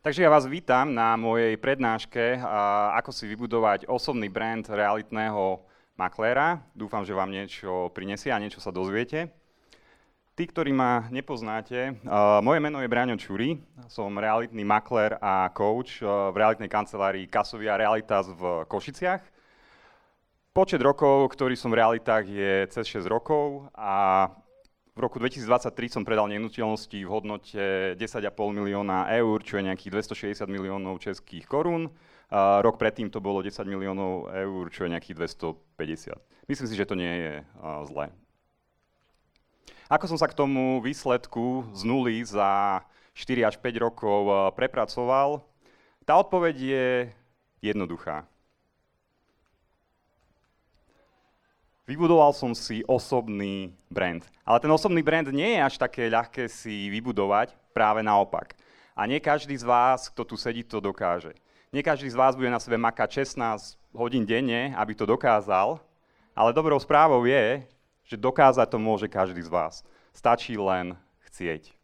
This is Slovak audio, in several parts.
Takže ja vás vítam na mojej prednáške, ako si vybudovať osobný brand realitného makléra. Dúfam, že vám niečo prinesie a niečo sa dozviete. Tí, ktorí ma nepoznáte, moje meno je Braňo Čuri, som realitný maklér a coach v realitnej kancelárii Kasovia Realitas v Košiciach. Počet rokov, ktorý som v realitách, je cez 6 rokov a v roku 2023 som predal nehnuteľnosti v hodnote 10,5 milióna eur, čo je nejakých 260 miliónov českých korún. A rok predtým to bolo 10 miliónov eur, čo je nejakých 250. Myslím si, že to nie je zlé. Ako som sa k tomu výsledku z nuly za 4 až 5 rokov prepracoval? Tá odpoveď je jednoduchá. Vybudoval som si osobný brand. Ale ten osobný brand nie je až také ľahké si vybudovať, práve naopak. A nie každý z vás, kto tu sedí, to dokáže. Nie každý z vás bude na sebe makať 16 hodín denne, aby to dokázal, ale dobrou správou je, že dokázať to môže každý z vás. Stačí len chcieť.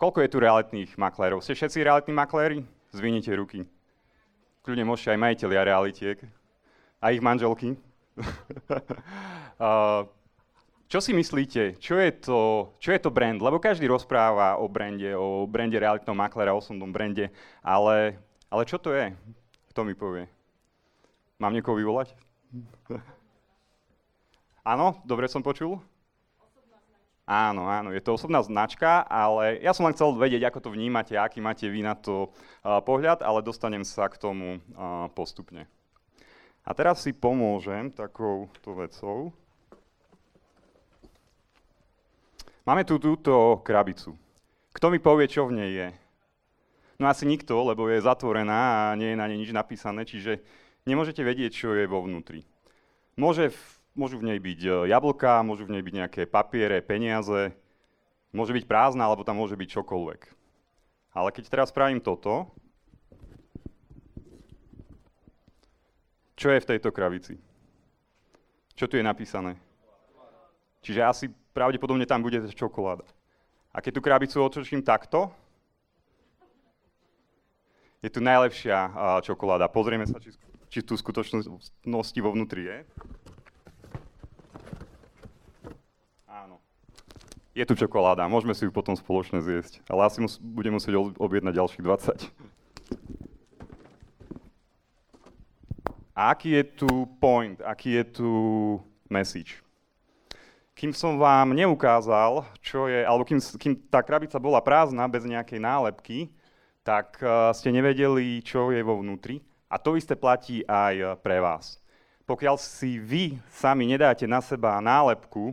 Koľko je tu realitných maklérov? Ste všetci realitní makléri? Zvinite ruky. Kľudne môžete aj majiteľia realitiek. A ich manželky. čo si myslíte, čo je, to, čo je to brand? Lebo každý rozpráva o brande, o brande realitného maklera, o osobnom brande, ale, ale čo to je? Kto mi povie? Mám niekoho vyvolať? áno, dobre som počul? Áno, áno, je to osobná značka, ale ja som len chcel vedieť, ako to vnímate, aký máte vy na to uh, pohľad, ale dostanem sa k tomu uh, postupne. A teraz si pomôžem takouto vecou. Máme tu túto krabicu. Kto mi povie, čo v nej je? No asi nikto, lebo je zatvorená a nie je na nej nič napísané, čiže nemôžete vedieť, čo je vo vnútri. Môže, môžu v nej byť e, jablka, môžu v nej byť nejaké papiere, peniaze, môže byť prázdna, alebo tam môže byť čokoľvek. Ale keď teraz spravím toto, Čo je v tejto krabici? Čo tu je napísané? Čiže asi pravdepodobne tam bude čokoláda. A keď tú krabicu otočím takto, je tu najlepšia čokoláda. Pozrieme sa, či, či tu skutočnosti vo vnútri je. Áno. Je tu čokoláda, môžeme si ju potom spoločne zjesť. Ale asi mus, budem musieť objednať ďalších 20. A aký je tu point, aký je tu message? Kým som vám neukázal, čo je, alebo kým, kým tá krabica bola prázdna, bez nejakej nálepky, tak uh, ste nevedeli, čo je vo vnútri. A to isté platí aj pre vás. Pokiaľ si vy sami nedáte na seba nálepku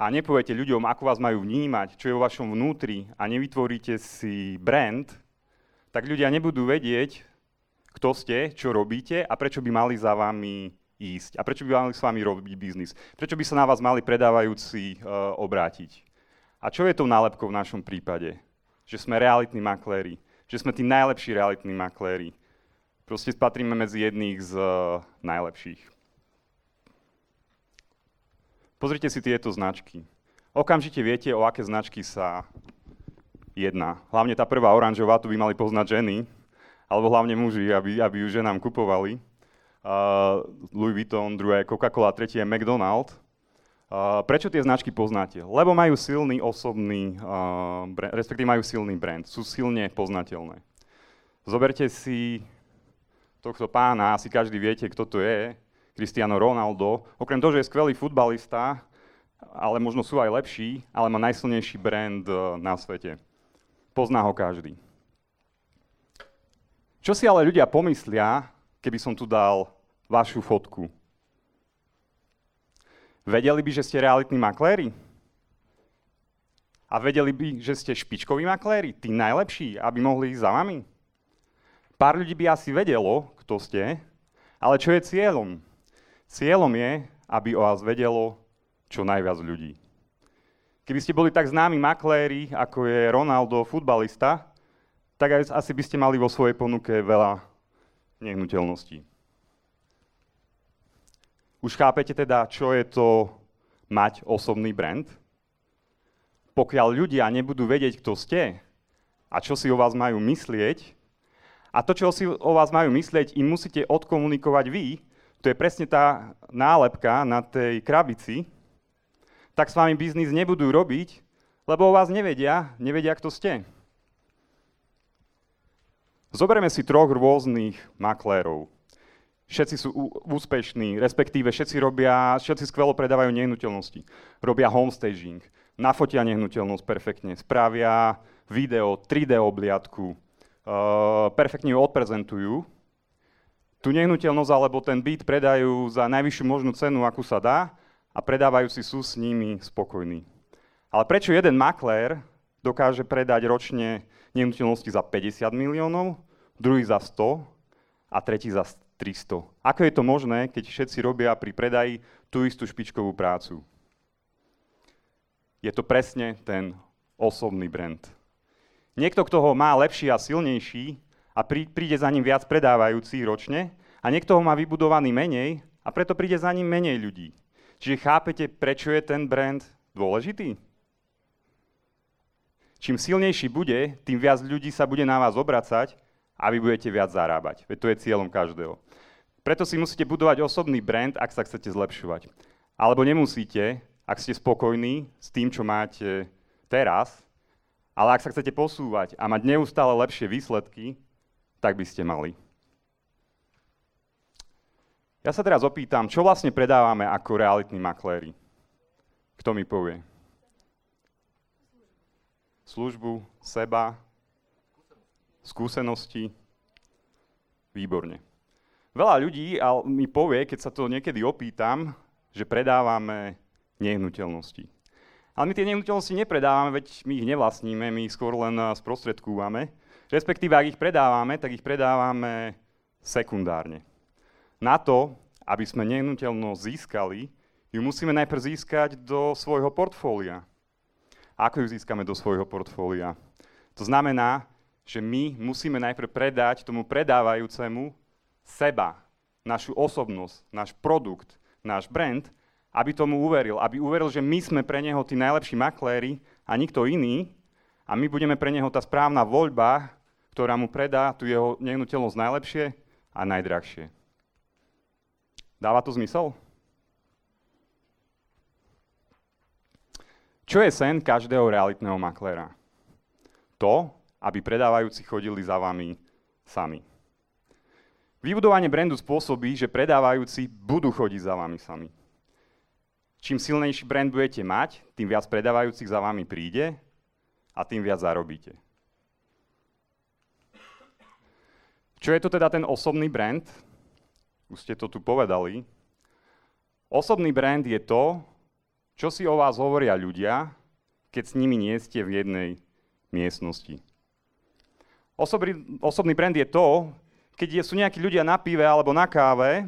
a nepoviete ľuďom, ako vás majú vnímať, čo je vo vašom vnútri a nevytvoríte si brand, tak ľudia nebudú vedieť, kto ste, čo robíte a prečo by mali za vami ísť a prečo by mali s vami robiť biznis. Prečo by sa na vás mali predávajúci uh, obrátiť. A čo je tou nálepkou v našom prípade? Že sme realitní makléri. Že sme tí najlepší realitní makléri. Proste patríme medzi jedných z uh, najlepších. Pozrite si tieto značky. Okamžite viete, o aké značky sa jedná. Hlavne tá prvá oranžová, tu by mali poznať ženy, alebo hlavne muži, aby, aby ju ženám kupovali. Uh, Louis Vuitton, druhé Coca-Cola, tretie McDonald. Uh, prečo tie značky poznáte? Lebo majú silný osobný, uh, brand, respektíve majú silný brand, sú silne poznateľné. Zoberte si tohto pána, asi každý viete, kto to je, Cristiano Ronaldo. Okrem toho, že je skvelý futbalista, ale možno sú aj lepší, ale má najsilnejší brand uh, na svete. Pozná ho každý. Čo si ale ľudia pomyslia, keby som tu dal vašu fotku? Vedeli by, že ste realitní makléri? A vedeli by, že ste špičkoví makléri, tí najlepší, aby mohli ísť za vami? Pár ľudí by asi vedelo, kto ste, ale čo je cieľom? Cieľom je, aby o vás vedelo čo najviac ľudí. Keby ste boli tak známi makléri, ako je Ronaldo, futbalista, tak aj, asi by ste mali vo svojej ponuke veľa nehnuteľností. Už chápete teda, čo je to mať osobný brand? Pokiaľ ľudia nebudú vedieť, kto ste a čo si o vás majú myslieť. A to, čo si o vás majú myslieť, im musíte odkomunikovať vy. To je presne tá nálepka na tej krabici. Tak s vami biznis nebudú robiť, lebo o vás nevedia, nevedia, kto ste. Zoberieme si troch rôznych maklérov. Všetci sú úspešní, respektíve všetci robia, všetci skvelo predávajú nehnuteľnosti. Robia homestaging, nafotia nehnuteľnosť perfektne, spravia video, 3D obliadku, uh, perfektne ju odprezentujú. Tu nehnuteľnosť alebo ten byt predajú za najvyššiu možnú cenu, akú sa dá a predávajúci sú s nimi spokojní. Ale prečo jeden maklér dokáže predať ročne nehnuteľnosti za 50 miliónov, druhý za 100 a tretí za 300? Ako je to možné, keď všetci robia pri predaji tú istú špičkovú prácu? Je to presne ten osobný brand. Niekto, kto ho má lepší a silnejší a príde za ním viac predávajúcich ročne a niekto ho má vybudovaný menej a preto príde za ním menej ľudí. Čiže chápete, prečo je ten brand dôležitý? Čím silnejší bude, tým viac ľudí sa bude na vás obracať a vy budete viac zarábať. Veď to je cieľom každého. Preto si musíte budovať osobný brand, ak sa chcete zlepšovať. Alebo nemusíte, ak ste spokojní s tým, čo máte teraz, ale ak sa chcete posúvať a mať neustále lepšie výsledky, tak by ste mali. Ja sa teraz opýtam, čo vlastne predávame ako realitní makléri? Kto mi povie? Službu, seba, skúsenosti. Výborne. Veľa ľudí mi povie, keď sa to niekedy opýtam, že predávame nehnuteľnosti. Ale my tie nehnuteľnosti nepredávame, veď my ich nevlastníme, my ich skôr len eh, sprostredkúvame. Respektíve, ak ich predávame, tak ich predávame sekundárne. Na to, aby sme nehnuteľnosť získali, ju musíme najprv získať do svojho portfólia. Ako ju získame do svojho portfólia? To znamená, že my musíme najprv predať tomu predávajúcemu seba, našu osobnosť, náš produkt, náš brand aby tomu uveril. Aby uveril, že my sme pre neho tí najlepší makléri a nikto iný a my budeme pre neho tá správna voľba, ktorá mu predá tú jeho nehnuteľnosť najlepšie a najdrahšie. Dáva to zmysel? Čo je sen každého realitného makléra? To, aby predávajúci chodili za vami sami. Vybudovanie brandu spôsobí, že predávajúci budú chodiť za vami sami. Čím silnejší brand budete mať, tým viac predávajúcich za vami príde a tým viac zarobíte. Čo je to teda ten osobný brand? Už ste to tu povedali. Osobný brand je to, čo si o vás hovoria ľudia, keď s nimi nie ste v jednej miestnosti. Osobný, osobný brand je to, keď sú nejakí ľudia na pive alebo na káve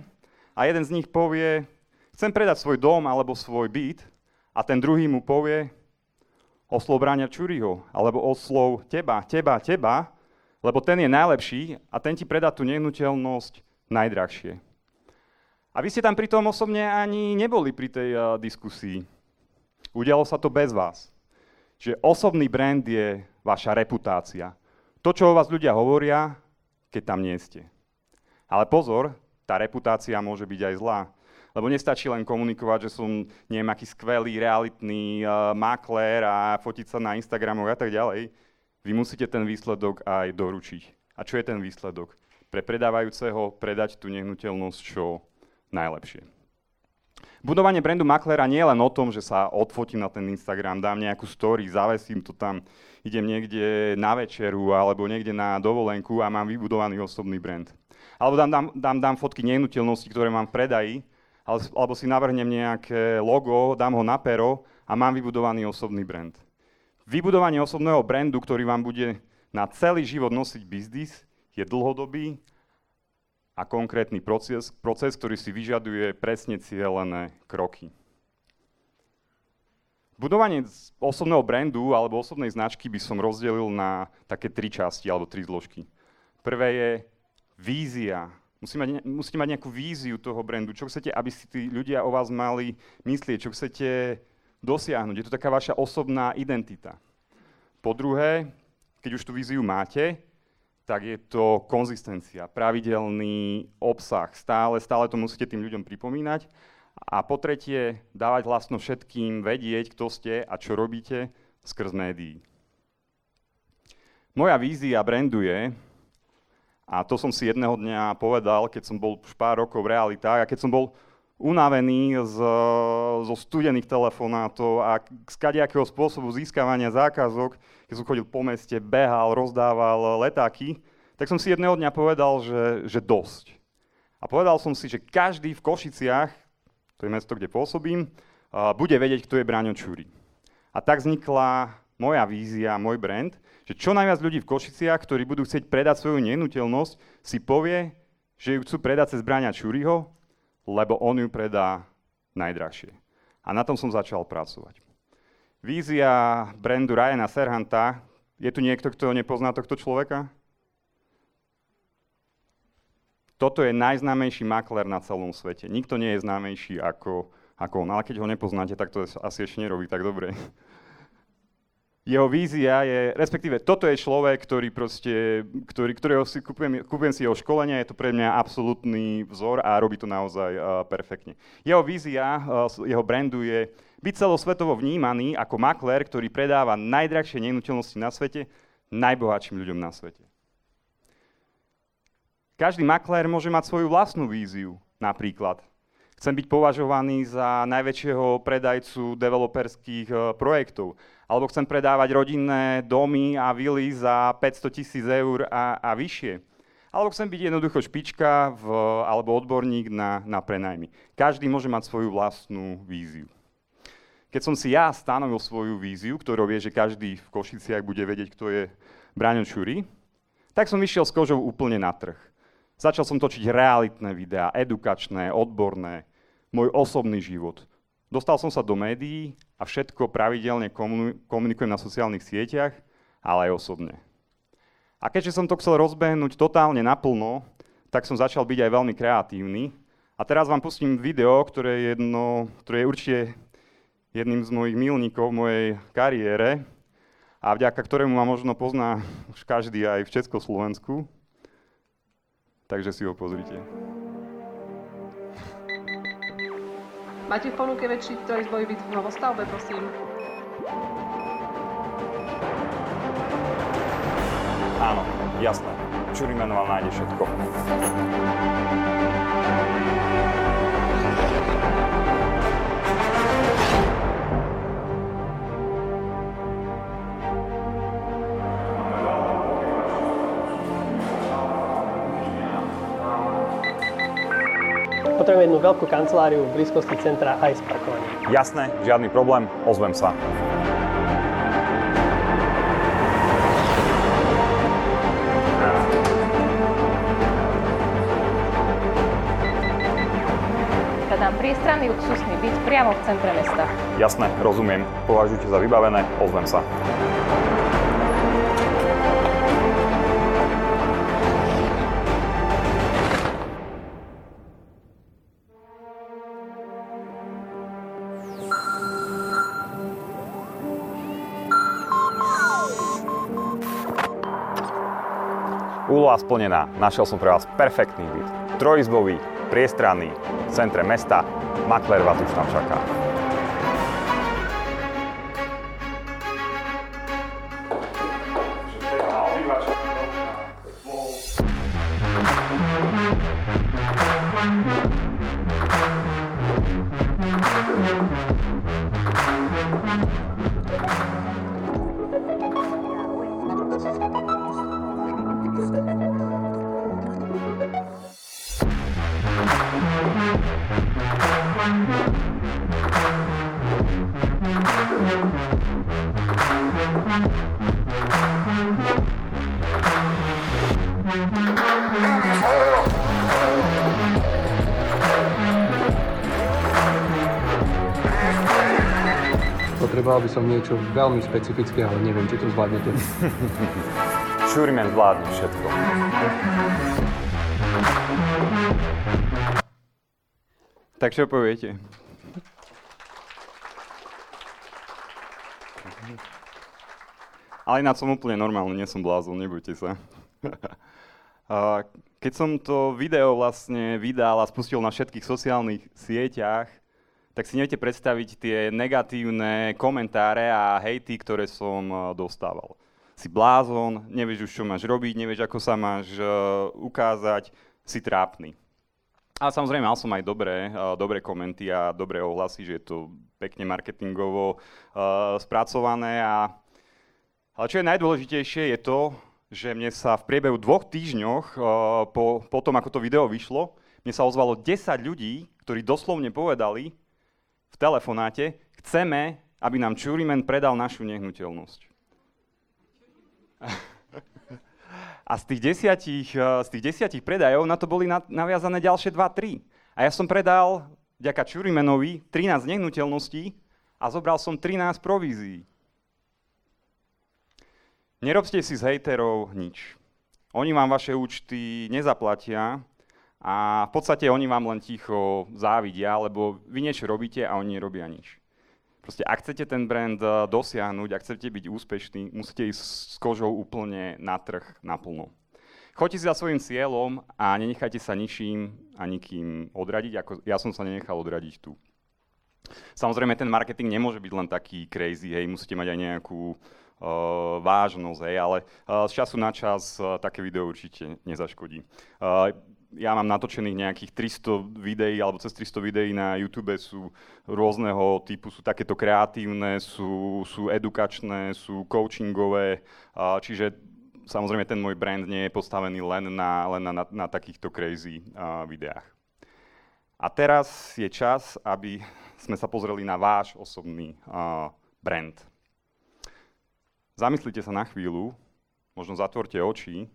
a jeden z nich povie, chcem predať svoj dom alebo svoj byt a ten druhý mu povie oslov Bráňa Čuriho, alebo oslov teba, teba, teba, lebo ten je najlepší a ten ti predá tú nehnuteľnosť najdrahšie. A vy ste tam pri tom osobne ani neboli pri tej uh, diskusii. Udialo sa to bez vás. Čiže osobný brand je vaša reputácia. To, čo o vás ľudia hovoria, keď tam nie ste. Ale pozor, tá reputácia môže byť aj zlá. Lebo nestačí len komunikovať, že som neviem aký skvelý, realitný uh, maklér a fotiť sa na Instagramoch a tak ďalej. Vy musíte ten výsledok aj doručiť. A čo je ten výsledok? Pre predávajúceho predať tú nehnuteľnosť čo najlepšie. Budovanie brandu makléra nie je len o tom, že sa odfotím na ten Instagram, dám nejakú story, zavesím to tam, idem niekde na večeru alebo niekde na dovolenku a mám vybudovaný osobný brand. Alebo dám, dám, dám, dám fotky nehnuteľnosti, ktoré mám v predaji alebo si navrhnem nejaké logo, dám ho na pero a mám vybudovaný osobný brand. Vybudovanie osobného brandu, ktorý vám bude na celý život nosiť biznis, je dlhodobý a konkrétny proces, proces, ktorý si vyžaduje presne cielené kroky. Budovanie osobného brandu alebo osobnej značky by som rozdelil na také tri časti alebo tri zložky. Prvé je vízia, Musí mať, musíte mať nejakú víziu toho brandu, čo chcete, aby si tí ľudia o vás mali myslieť, čo chcete dosiahnuť. Je to taká vaša osobná identita. Po druhé, keď už tú víziu máte, tak je to konzistencia, pravidelný obsah. Stále, stále to musíte tým ľuďom pripomínať. A po tretie, dávať vlastno všetkým vedieť, kto ste a čo robíte skrz médií. Moja vízia brandu je, a to som si jedného dňa povedal, keď som bol už pár rokov v realitách a keď som bol unavený z, zo studených telefonátov a z kadejakého spôsobu získavania zákazok, keď som chodil po meste, behal, rozdával letáky, tak som si jedného dňa povedal, že, že dosť. A povedal som si, že každý v Košiciach, to je mesto, kde pôsobím, bude vedieť, kto je Braňo Čúri. A tak vznikla moja vízia, môj brand, že čo najviac ľudí v Košiciach, ktorí budú chcieť predať svoju nehnuteľnosť, si povie, že ju chcú predať cez Bráňa Čuriho, lebo on ju predá najdrahšie. A na tom som začal pracovať. Vízia brandu Ryana Serhanta, je tu niekto, kto nepozná tohto človeka? Toto je najznámejší makler na celom svete. Nikto nie je známejší ako, ako on. Ale keď ho nepoznáte, tak to asi ešte nerobí tak dobre jeho vízia je, respektíve toto je človek, ktorý proste, ktorý, ktorého si kúpujem, kúpujem si jeho školenia, je to pre mňa absolútny vzor a robí to naozaj uh, perfektne. Jeho vízia, uh, jeho brandu je byť celosvetovo vnímaný ako makler, ktorý predáva najdrahšie nehnuteľnosti na svete najbohatším ľuďom na svete. Každý maklér môže mať svoju vlastnú víziu, napríklad. Chcem byť považovaný za najväčšieho predajcu developerských uh, projektov alebo chcem predávať rodinné domy a vily za 500 tisíc eur a, a vyššie. Alebo chcem byť jednoducho špička v, alebo odborník na, na prenajmy. Každý môže mať svoju vlastnú víziu. Keď som si ja stanovil svoju víziu, ktorou vie, že každý v Košiciach bude vedieť, kto je Braňo Čuri, tak som vyšiel s kožou úplne na trh. Začal som točiť realitné videá, edukačné, odborné, môj osobný život. Dostal som sa do médií a všetko pravidelne komunikujem na sociálnych sieťach, ale aj osobne. A keďže som to chcel rozbehnúť totálne naplno, tak som začal byť aj veľmi kreatívny. A teraz vám pustím video, ktoré je, jedno, ktoré je určite jedným z mojich milníkov v mojej kariére a vďaka ktorému ma možno pozná už každý aj v Československu. Takže si ho pozrite. Máte v ponuke väčší trojizbový byt v novostavbe, prosím? Áno, jasné. Čurimeno vám nájde všetko. Potrebujem jednu veľkú kanceláriu v blízkosti centra aj s parkovaním. Jasné, žiadny problém, ozvem sa. Hľadám priestranný luxusný byt priamo v centre mesta. Jasné, rozumiem. Považujte za vybavené, ozvem sa. Úloha splnená. Našiel som pre vás perfektný byt. Trojizbový, priestranný, v centre mesta. Makler vás už tam čaká. Potreboval by som niečo veľmi špecifické, ale neviem, či to zvládnete. Čurmen zvládne všetko. Tak čo poviete? Ale ináč som úplne normálny, nie som blázon, nebojte sa. Keď som to video vlastne vydal a spustil na všetkých sociálnych sieťach, tak si neviete predstaviť tie negatívne komentáre a hejty, ktoré som dostával. Si blázon, nevieš už, čo máš robiť, nevieš, ako sa máš ukázať, si trápny. A samozrejme, mal som aj dobré, dobré komenty a dobré ohlasy, že je to pekne marketingovo uh, spracované. A, ale čo je najdôležitejšie je to, že mne sa v priebehu dvoch týždňoch uh, po, po tom, ako to video vyšlo, mne sa ozvalo 10 ľudí, ktorí doslovne povedali v telefonáte, chceme, aby nám Čurimen predal našu nehnuteľnosť. A z tých desiatich, z tých desiatich predajov na to boli naviazané ďalšie 2-3. A ja som predal, vďaka Čurimenovi, 13 nehnuteľností a zobral som 13 provízií. Nerobte si z hejterov nič. Oni vám vaše účty nezaplatia a v podstate oni vám len ticho závidia, lebo vy niečo robíte a oni nerobia nič. Proste ak chcete ten brand eh, dosiahnuť, ak chcete byť úspešný, musíte ísť s kožou úplne na trh naplno. Choďte si za svojim cieľom a nenechajte sa ničím a nikým odradiť, ako ja som sa nenechal odradiť tu. Samozrejme, ten marketing nemôže byť len taký crazy, hej, musíte mať aj nejakú uh, vážnosť, hej, ale uh, z času na čas uh, také video určite nezaškodí. Uh, ja mám natočených nejakých 300 videí, alebo cez 300 videí na YouTube sú rôzneho typu, sú takéto kreatívne, sú, sú edukačné, sú coachingové, čiže samozrejme ten môj brand nie je postavený len na, len na, na, na takýchto crazy videách. A teraz je čas, aby sme sa pozreli na váš osobný brand. Zamyslite sa na chvíľu, možno zatvorte oči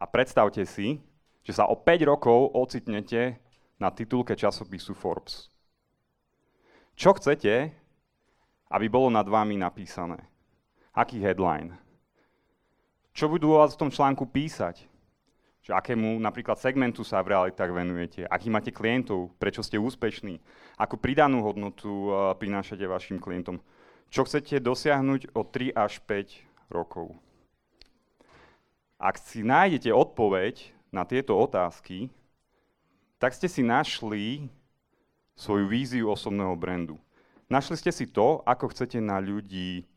a predstavte si, že sa o 5 rokov ocitnete na titulke časopisu Forbes. Čo chcete, aby bolo nad vami napísané? Aký headline? Čo budú o vás v tom článku písať? Že akému napríklad segmentu sa v realitách venujete? Aký máte klientov? Prečo ste úspešní? Akú pridanú hodnotu uh, prinášate vašim klientom? Čo chcete dosiahnuť o 3 až 5 rokov? Ak si nájdete odpoveď na tieto otázky, tak ste si našli svoju víziu osobného brandu. Našli ste si to, ako chcete na ľudí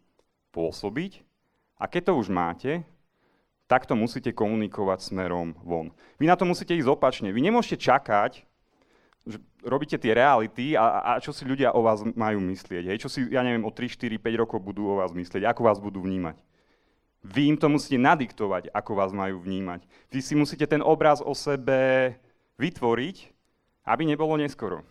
pôsobiť a keď to už máte, tak to musíte komunikovať smerom von. Vy na to musíte ísť opačne. Vy nemôžete čakať, že robíte tie reality a, a čo si ľudia o vás majú myslieť. Hej? Čo si, ja neviem, o 3, 4, 5 rokov budú o vás myslieť, ako vás budú vnímať. Vy im to musíte nadiktovať, ako vás majú vnímať. Vy si musíte ten obraz o sebe vytvoriť, aby nebolo neskoro.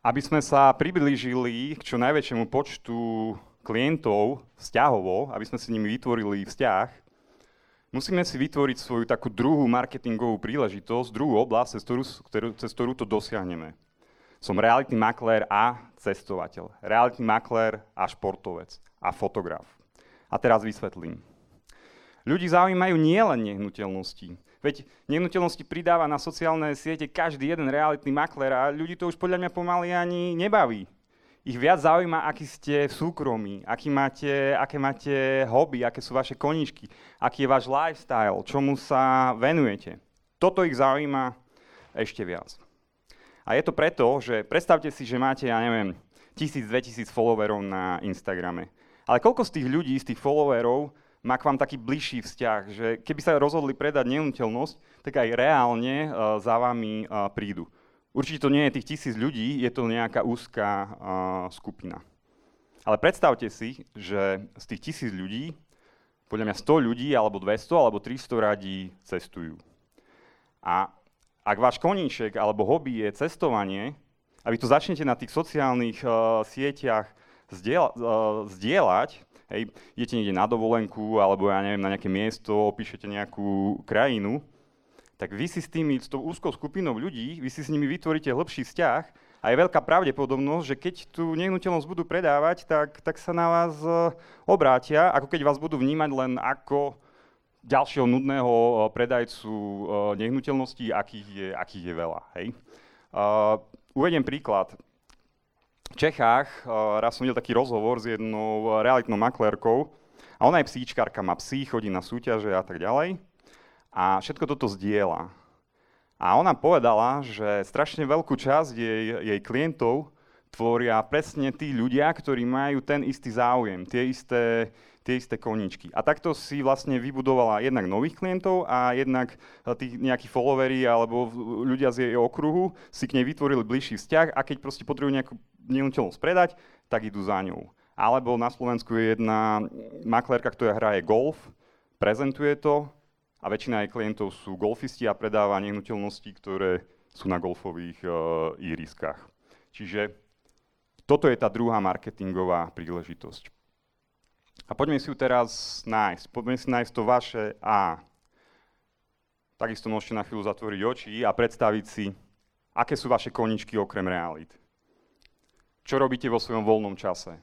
Aby sme sa priblížili k čo najväčšiemu počtu klientov vzťahovo, aby sme si nimi vytvorili vzťah, Musíme si vytvoriť svoju takú druhú marketingovú príležitosť, druhú oblasť, cez ktorú, cez ktorú to dosiahneme. Som realitný maklér a cestovateľ. Realitný maklér a športovec a fotograf. A teraz vysvetlím. Ľudí zaujímajú nielen nehnuteľnosti. Veď nehnuteľnosti pridáva na sociálne siete každý jeden realitný maklér a ľudí to už podľa mňa pomaly ani nebaví ich viac zaujíma, aký ste v súkromí, aký máte, aké máte hobby, aké sú vaše koníčky, aký je váš lifestyle, čomu sa venujete. Toto ich zaujíma ešte viac. A je to preto, že predstavte si, že máte, ja neviem, 1000-2000 followerov na Instagrame. Ale koľko z tých ľudí, z tých followerov má k vám taký bližší vzťah, že keby sa rozhodli predať nehnuteľnosť, tak aj reálne uh, za vami uh, prídu. Určite to nie je tých tisíc ľudí, je to nejaká úzká uh, skupina. Ale predstavte si, že z tých tisíc ľudí, podľa mňa 100 ľudí, alebo 200, alebo 300 radí cestujú. A ak váš koníček alebo hobby je cestovanie, a vy to začnete na tých sociálnych uh, sieťach zdieľa, uh, hej, idete niekde na dovolenku, alebo ja neviem, na nejaké miesto, opíšete nejakú krajinu, tak vy si s tými, s tou úzkou skupinou ľudí, vy si s nimi vytvoríte hlbší vzťah a je veľká pravdepodobnosť, že keď tú nehnuteľnosť budú predávať, tak, tak sa na vás e, obrátia, ako keď vás budú vnímať len ako ďalšieho nudného e, predajcu e, nehnuteľností, akých je, akých je veľa. Hej? Uh, uvediem príklad. v Čechách uh, raz som videl taký rozhovor s jednou realitnou maklérkou a ona je psíčkarka, má psí, chodí na súťaže a tak ďalej a všetko toto zdieľa. A ona povedala, že strašne veľkú časť jej, jej klientov tvoria presne tí ľudia, ktorí majú ten istý záujem, tie isté, tie isté koničky. A takto si vlastne vybudovala jednak nových klientov a jednak tí nejakí followery alebo ľudia z jej okruhu si k nej vytvorili bližší vzťah a keď proste potrebujú nejakú nehnuteľnosť predať, tak idú za ňou. Alebo na Slovensku je jedna maklérka, ktorá hraje golf, prezentuje to a väčšina jej klientov sú golfisti a predáva nehnuteľnosti, ktoré sú na golfových uh, iriskách. Čiže toto je tá druhá marketingová príležitosť. A poďme si ju teraz nájsť. Poďme si nájsť to vaše A. Takisto môžete na chvíľu zatvoriť oči a predstaviť si, aké sú vaše koničky okrem realit. Čo robíte vo svojom voľnom čase?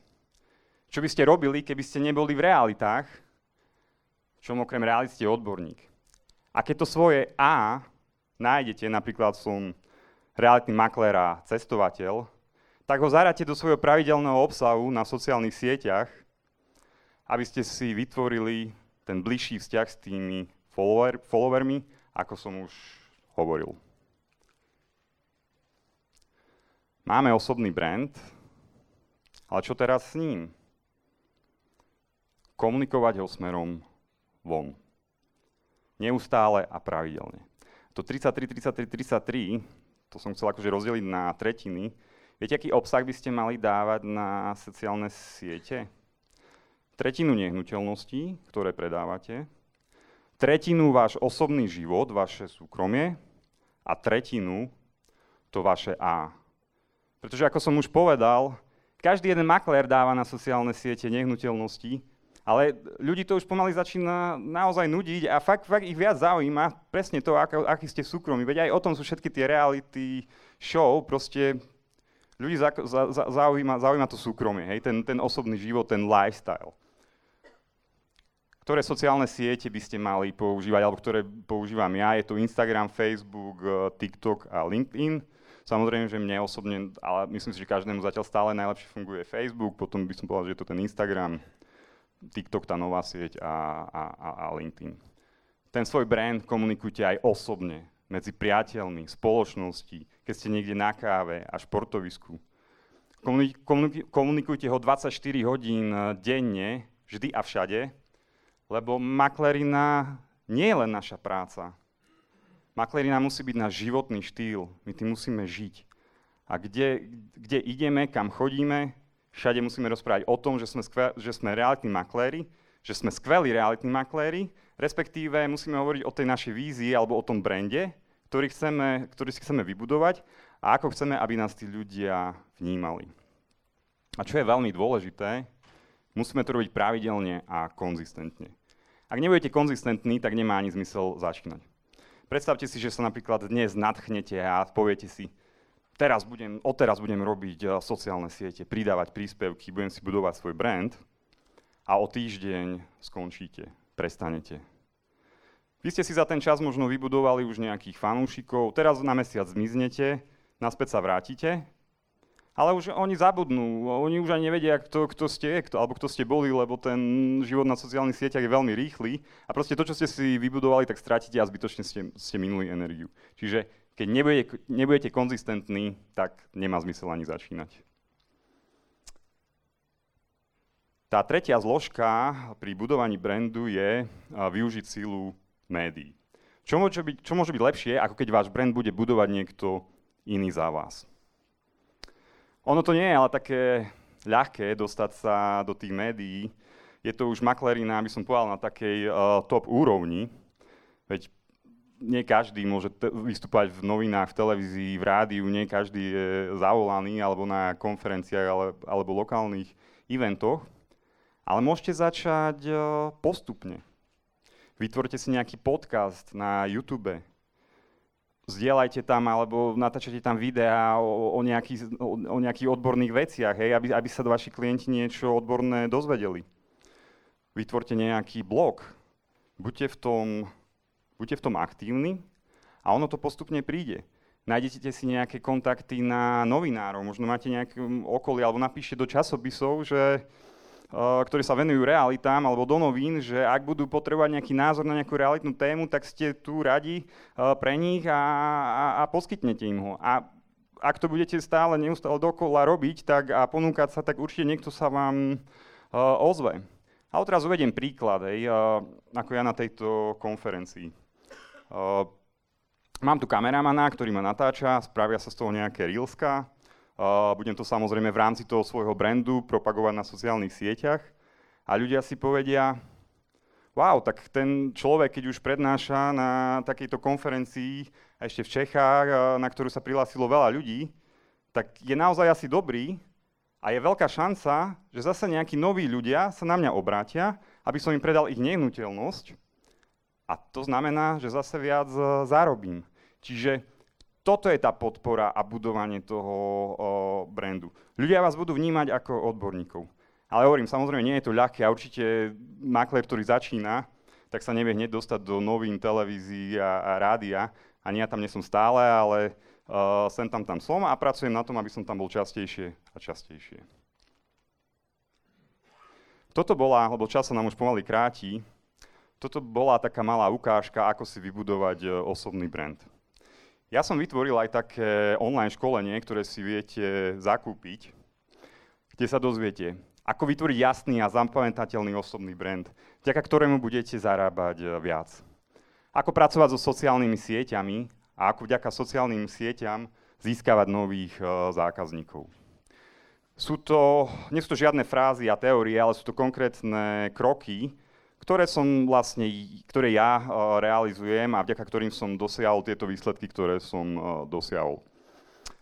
Čo by ste robili, keby ste neboli v realitách? V čom okrem realit ste odborník? A keď to svoje A nájdete, napríklad som realitný maklér a cestovateľ, tak ho zaráte do svojho pravidelného obsahu na sociálnych sieťach, aby ste si vytvorili ten bližší vzťah s tými follower, followermi, ako som už hovoril. Máme osobný brand, ale čo teraz s ním? Komunikovať ho smerom von. Neustále a pravidelne. To 33, 33, 33, to som chcel akože rozdeliť na tretiny. Viete, aký obsah by ste mali dávať na sociálne siete? Tretinu nehnuteľností, ktoré predávate, tretinu váš osobný život, vaše súkromie a tretinu to vaše A. Pretože ako som už povedal, každý jeden maklér dáva na sociálne siete nehnuteľnosti, ale ľudí to už pomaly začína naozaj nudiť a fakt, fakt ich viac zaujíma presne to, ako, aký ste súkromí. Veď aj o tom sú všetky tie reality show, proste ľudí za, za, za, zaujíma, zaujíma to súkromie, hej? Ten, ten osobný život, ten lifestyle. Ktoré sociálne siete by ste mali používať, alebo ktoré používam ja? Je to Instagram, Facebook, eh, TikTok a LinkedIn. Samozrejme, že mne osobne, ale myslím si, že každému zatiaľ stále najlepšie funguje Facebook, potom by som povedal, že je to ten Instagram, TikTok, tá nová sieť a, a, a, a LinkedIn. Ten svoj brand komunikujte aj osobne, medzi priateľmi, spoločnosti, keď ste niekde na káve a športovisku. Komunikujte ho 24 hodín denne, vždy a všade, lebo maklerina nie je len naša práca. Maklerina musí byť náš životný štýl. My tým musíme žiť. A kde, kde ideme, kam chodíme, všade musíme rozprávať o tom, že sme, skvel, že sme realitní makléri, že sme skvelí realitní makléri, respektíve musíme hovoriť o tej našej vízii alebo o tom brande, ktorý, chceme, ktorý si chceme vybudovať a ako chceme, aby nás tí ľudia vnímali. A čo je veľmi dôležité, musíme to robiť pravidelne a konzistentne. Ak nebudete konzistentní, tak nemá ani zmysel začínať. Predstavte si, že sa napríklad dnes nadchnete a poviete si, teraz budem, odteraz budem robiť uh, sociálne siete, pridávať príspevky, budem si budovať svoj brand a o týždeň skončíte, prestanete. Vy ste si za ten čas možno vybudovali už nejakých fanúšikov, teraz na mesiac zmiznete, naspäť sa vrátite ale už oni zabudnú, oni už ani nevedia, kto, kto ste, kto, alebo kto ste boli, lebo ten život na sociálnych sieťach je veľmi rýchly a proste to, čo ste si vybudovali, tak strátite a zbytočne ste, ste minuli energiu. Čiže keď nebudete, nebudete konzistentní, tak nemá zmysel ani začínať. Tá tretia zložka pri budovaní brandu je využiť sílu médií. Čo môže, byť, čo môže byť lepšie, ako keď váš brand bude budovať niekto iný za vás? Ono to nie je ale také ľahké dostať sa do tých médií. Je to už maklerina, aby som povedal, na takej uh, top úrovni. Veď nie každý môže te- vystúpať v novinách, v televízii, v rádiu, nie každý je zavolaný alebo na konferenciách ale, alebo lokálnych eventoch. Ale môžete začať uh, postupne. Vytvorte si nejaký podcast na YouTube, zdieľajte tam alebo natáčate tam videá o, o, nejaký, o, o nejakých odborných veciach, hej, aby, aby sa vaši klienti niečo odborné dozvedeli. Vytvorte nejaký blog, buďte v tom, buďte v tom aktívni a ono to postupne príde. nájdete si nejaké kontakty na novinárov, možno máte nejaké okolie, alebo napíšte do časopisov, že, ktorí sa venujú realitám, alebo do novín, že ak budú potrebovať nejaký názor na nejakú realitnú tému, tak ste tu radi pre nich a, a, a poskytnete im ho. A ak to budete stále neustále dokola robiť tak, a ponúkať sa, tak určite niekto sa vám ozve. A teraz uvediem príklad, hej, ako ja na tejto konferencii. Mám tu kameramana, ktorý ma natáča, spravia sa z toho nejaké reelska. Budem to samozrejme v rámci toho svojho brandu propagovať na sociálnych sieťach. A ľudia si povedia, wow, tak ten človek, keď už prednáša na takejto konferencii, ešte v Čechách, na ktorú sa prihlásilo veľa ľudí, tak je naozaj asi dobrý a je veľká šanca, že zase nejakí noví ľudia sa na mňa obrátia, aby som im predal ich nehnuteľnosť. A to znamená, že zase viac e, zarobím. Čiže toto je tá podpora a budovanie toho o, brandu. Ľudia vás budú vnímať ako odborníkov. Ale hovorím, samozrejme, nie je to ľahké a určite makler, ktorý začína, tak sa nevie hneď dostať do novín, televízií a, a rádia. Ani ja tam nie som stále, ale uh, sem tam tam som a pracujem na tom, aby som tam bol častejšie a častejšie. Toto bola, lebo čas sa nám už pomaly kráti, toto bola taká malá ukážka, ako si vybudovať uh, osobný brand. Ja som vytvoril aj také online školenie, ktoré si viete zakúpiť, kde sa dozviete, ako vytvoriť jasný a zapamätateľný osobný brand, vďaka ktorému budete zarábať e, viac. Ako pracovať so sociálnymi sieťami a ako vďaka sociálnym sieťam získavať nových uh, zákazníkov. Sú to, nie sú to žiadne frázy a teórie, ale sú to konkrétne kroky, ktoré som vlastne, ktoré ja uh, realizujem a vďaka ktorým som dosiahol tieto výsledky, ktoré som uh, dosiahol.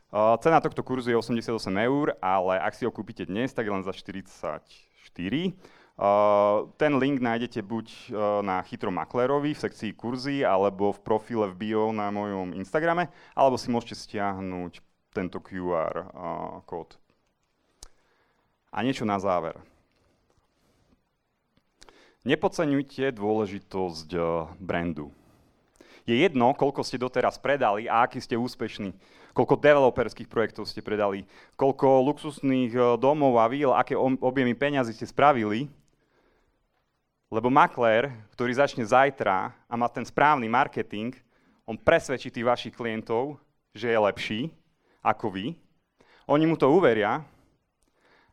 Uh, cena tohto kurzu je 88 eur, ale ak si ho kúpite dnes, tak je len za 44. Uh, ten link nájdete buď na Chytrom Maklerovi v sekcii kurzy, alebo v profile v bio na mojom Instagrame, alebo si môžete stiahnuť tento QR kód. A niečo na záver. Nepodceňujte dôležitosť uh, brandu. Je jedno, koľko ste doteraz predali a aký ste úspešní koľko developerských projektov ste predali, koľko luxusných e, domov a víl, aké objemy peňazí ste spravili, lebo maklér, ktorý začne zajtra a má ten správny marketing, on presvedčí tých vašich klientov, že je lepší ako vy. Oni mu to uveria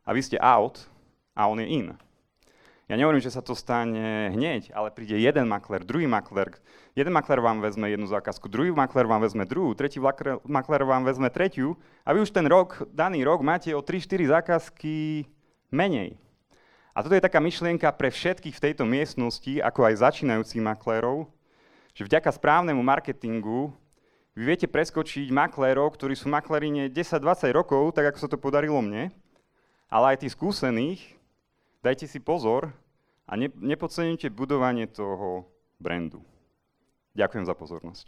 a vy ste out a on je in. Ja nehovorím, že sa to stane hneď, ale príde jeden makler, druhý makler. Jeden makler vám vezme jednu zákazku, druhý makler vám vezme druhú, tretí makler vám vezme tretiu a vy už ten rok, daný rok máte o 3-4 zákazky menej. A toto je taká myšlienka pre všetkých v tejto miestnosti, ako aj začínajúcich maklérov, že vďaka správnemu marketingu vy viete preskočiť maklérov, ktorí sú maklerine 10-20 rokov, tak ako sa to podarilo mne, ale aj tých skúsených, dajte si pozor, a ne, nepodceňujte budovanie toho brandu. Ďakujem za pozornosť.